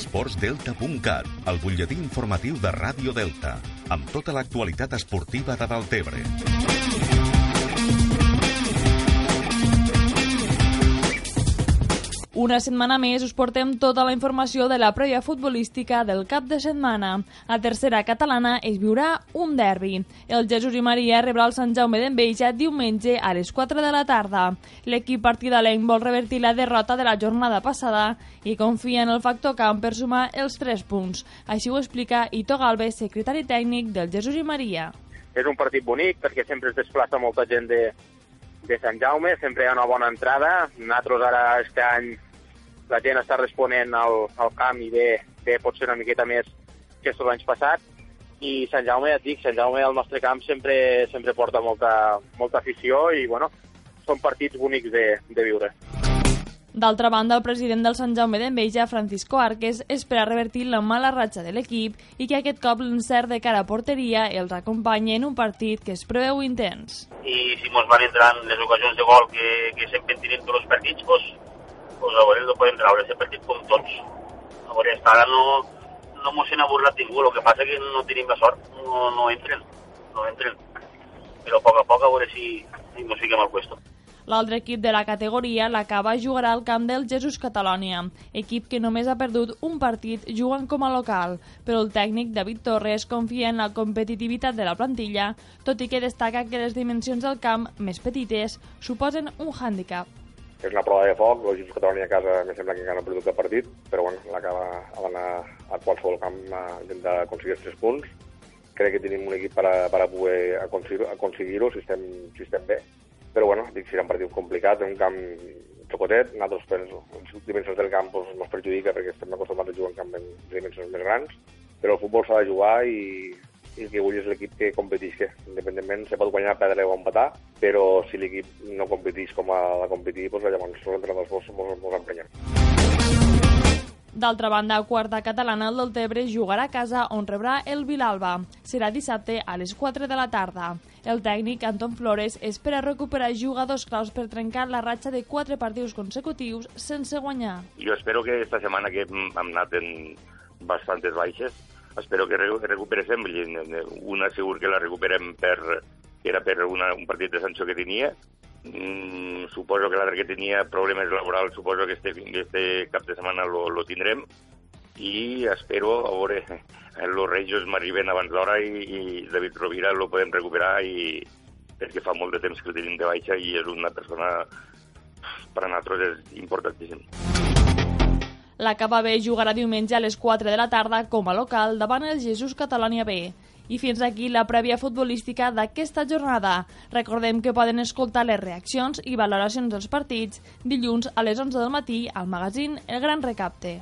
esportsdelta.cat, el butlletí informatiu de Ràdio Delta, amb tota l'actualitat esportiva de Deltebre. Una setmana més us portem tota la informació de la prèvia futbolística del cap de setmana. A tercera catalana es viurà un derbi. El Jesús i Maria rebrà el Sant Jaume d'Enveja diumenge a les 4 de la tarda. L'equip partidalenc vol revertir la derrota de la jornada passada i confia en el factor camp per sumar els 3 punts. Així ho explica Ito Galvez, secretari tècnic del Jesús i Maria. És un partit bonic perquè sempre es desplaça molta gent de, de Sant Jaume, sempre hi ha una bona entrada. Nosaltres ara este any la gent està responent al, al camp i bé, bé pot ser una miqueta més que els anys passats. I Sant Jaume, ja et dic, Sant Jaume al nostre camp sempre, sempre porta molta, molta afició i, bueno, són partits bonics de, de viure. D'altra banda, el president del Sant Jaume d'Enveja, Francisco Arques, espera revertir la mala ratxa de l'equip i que aquest cop l'encert de cara a porteria els acompanyi en un partit que es preveu intens. I si mos van entrant les ocasions de gol que, que sempre tenim tots els partits, pues, pues veure, no podem treure aquest partit com tots. Hasta ara no, no mos n'ha burlat ningú, el que passa que no tenim la sort, no, no entren, no entren. Però a poc a poc a veure si, si fiquem al puesto. L'altre equip de la categoria, la Cava, jugarà al camp del Jesús Catalònia, equip que només ha perdut un partit jugant com a local, però el tècnic David Torres confia en la competitivitat de la plantilla, tot i que destaca que les dimensions del camp, més petites, suposen un hàndicap. És una prova de foc, el Jesús Catalònia a casa me sembla que encara no ha perdut el partit, però bueno, la Cava ha d'anar a qualsevol camp a intentar aconseguir els tres punts. Crec que tenim un equip per a, per a poder aconseguir-ho aconseguir si, estem, si estem bé però bueno, dic, serà un partit complicat, un camp xocotet, nosaltres per les dimensions del camp doncs, perjudica perquè estem acostumats a jugar en camp en dimensions més grans, però el futbol s'ha de jugar i, i el que vull és l'equip que competisca. Independentment, se pot guanyar, perdre o empatar, però si l'equip no competís com ha de competir, doncs llavors els entrenadors mos, mos, mos emprenyem. D'altra banda, quarta catalana, el del Tebre jugarà a casa on rebrà el Vilalba. Serà dissabte a les 4 de la tarda. El tècnic Anton Flores espera recuperar jugadors claus per trencar la ratxa de quatre partits consecutius sense guanyar. Jo espero que esta setmana que hem anat en bastantes baixes, espero que recuperem. Una segur que la recuperem per, era per una, un partit de sanció que tenia, Mm, suposo que l'altre que tenia problemes laborals, suposo que este, este cap de setmana lo, lo tindrem i espero a veure els Reixos m'arriben abans d'hora i, i David Rovira lo podem recuperar i perquè fa molt de temps que el tenim de baixa i és una persona per a nosaltres és importantíssim. La Capa B jugarà diumenge a les 4 de la tarda com a local davant el Jesús Catalònia B. I fins aquí la prèvia futbolística d'aquesta jornada. Recordem que poden escoltar les reaccions i valoracions dels partits dilluns a les 11 del matí al magazín El Gran Recapte.